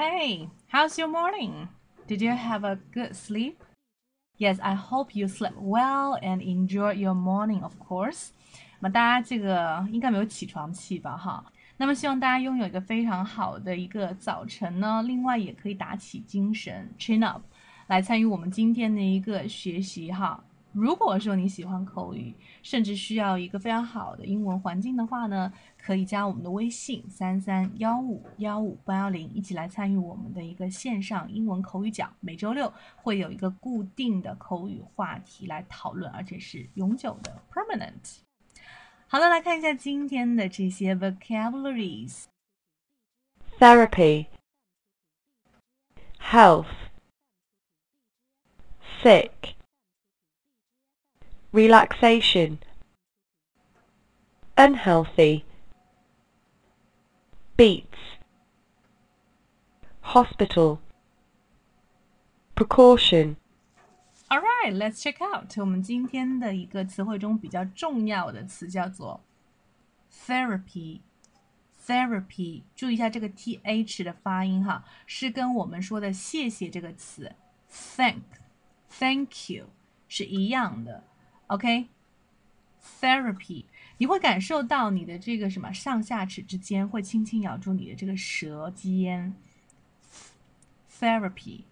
Hey, how's your morning? Did you have a good sleep? Yes, I hope you slept well and enjoy your morning, of course. 那么大家这个应该没有起床气吧？哈，那么希望大家拥有一个非常好的一个早晨呢。另外也可以打起精神，chin up，来参与我们今天的一个学习哈。如果说你喜欢口语，甚至需要一个非常好的英文环境的话呢，可以加我们的微信三三幺五幺五八幺零，一起来参与我们的一个线上英文口语讲。每周六会有一个固定的口语话题来讨论，而且是永久的 （permanent）。好了，来看一下今天的这些 vocabularies。Therapy, health, sick relaxation, unhealthy, beats, hospital, precaution. Alright, let's check out 我们今天的一个词汇中比较重要的词叫做 therapy。therapy，注意一下这个 th 的发音哈，是跟我们说的谢谢这个词 thank thank you 是一样的。 OK，therapy，你会感受到你的这个什么上下齿之间会轻轻咬住你的这个舌尖。therapy，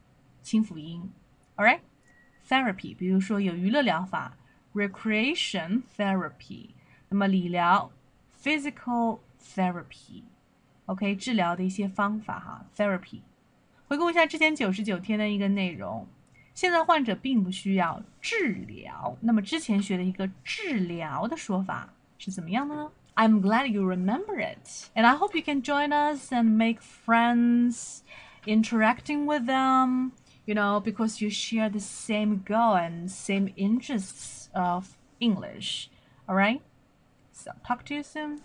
清辅音。All right，therapy，比如说有娱乐疗法，recreation therapy，那么理疗，physical therapy。OK，治疗的一些方法哈，therapy。回顾一下之前九十九天的一个内容。现在患者并不需要治疗。那么之前学的一个治疗的说法是怎么样的呢？I'm glad you remember it, and I hope you can join us and make friends, interacting with them. You know, because you share the same goal and same interests of English. All right. So talk to you soon.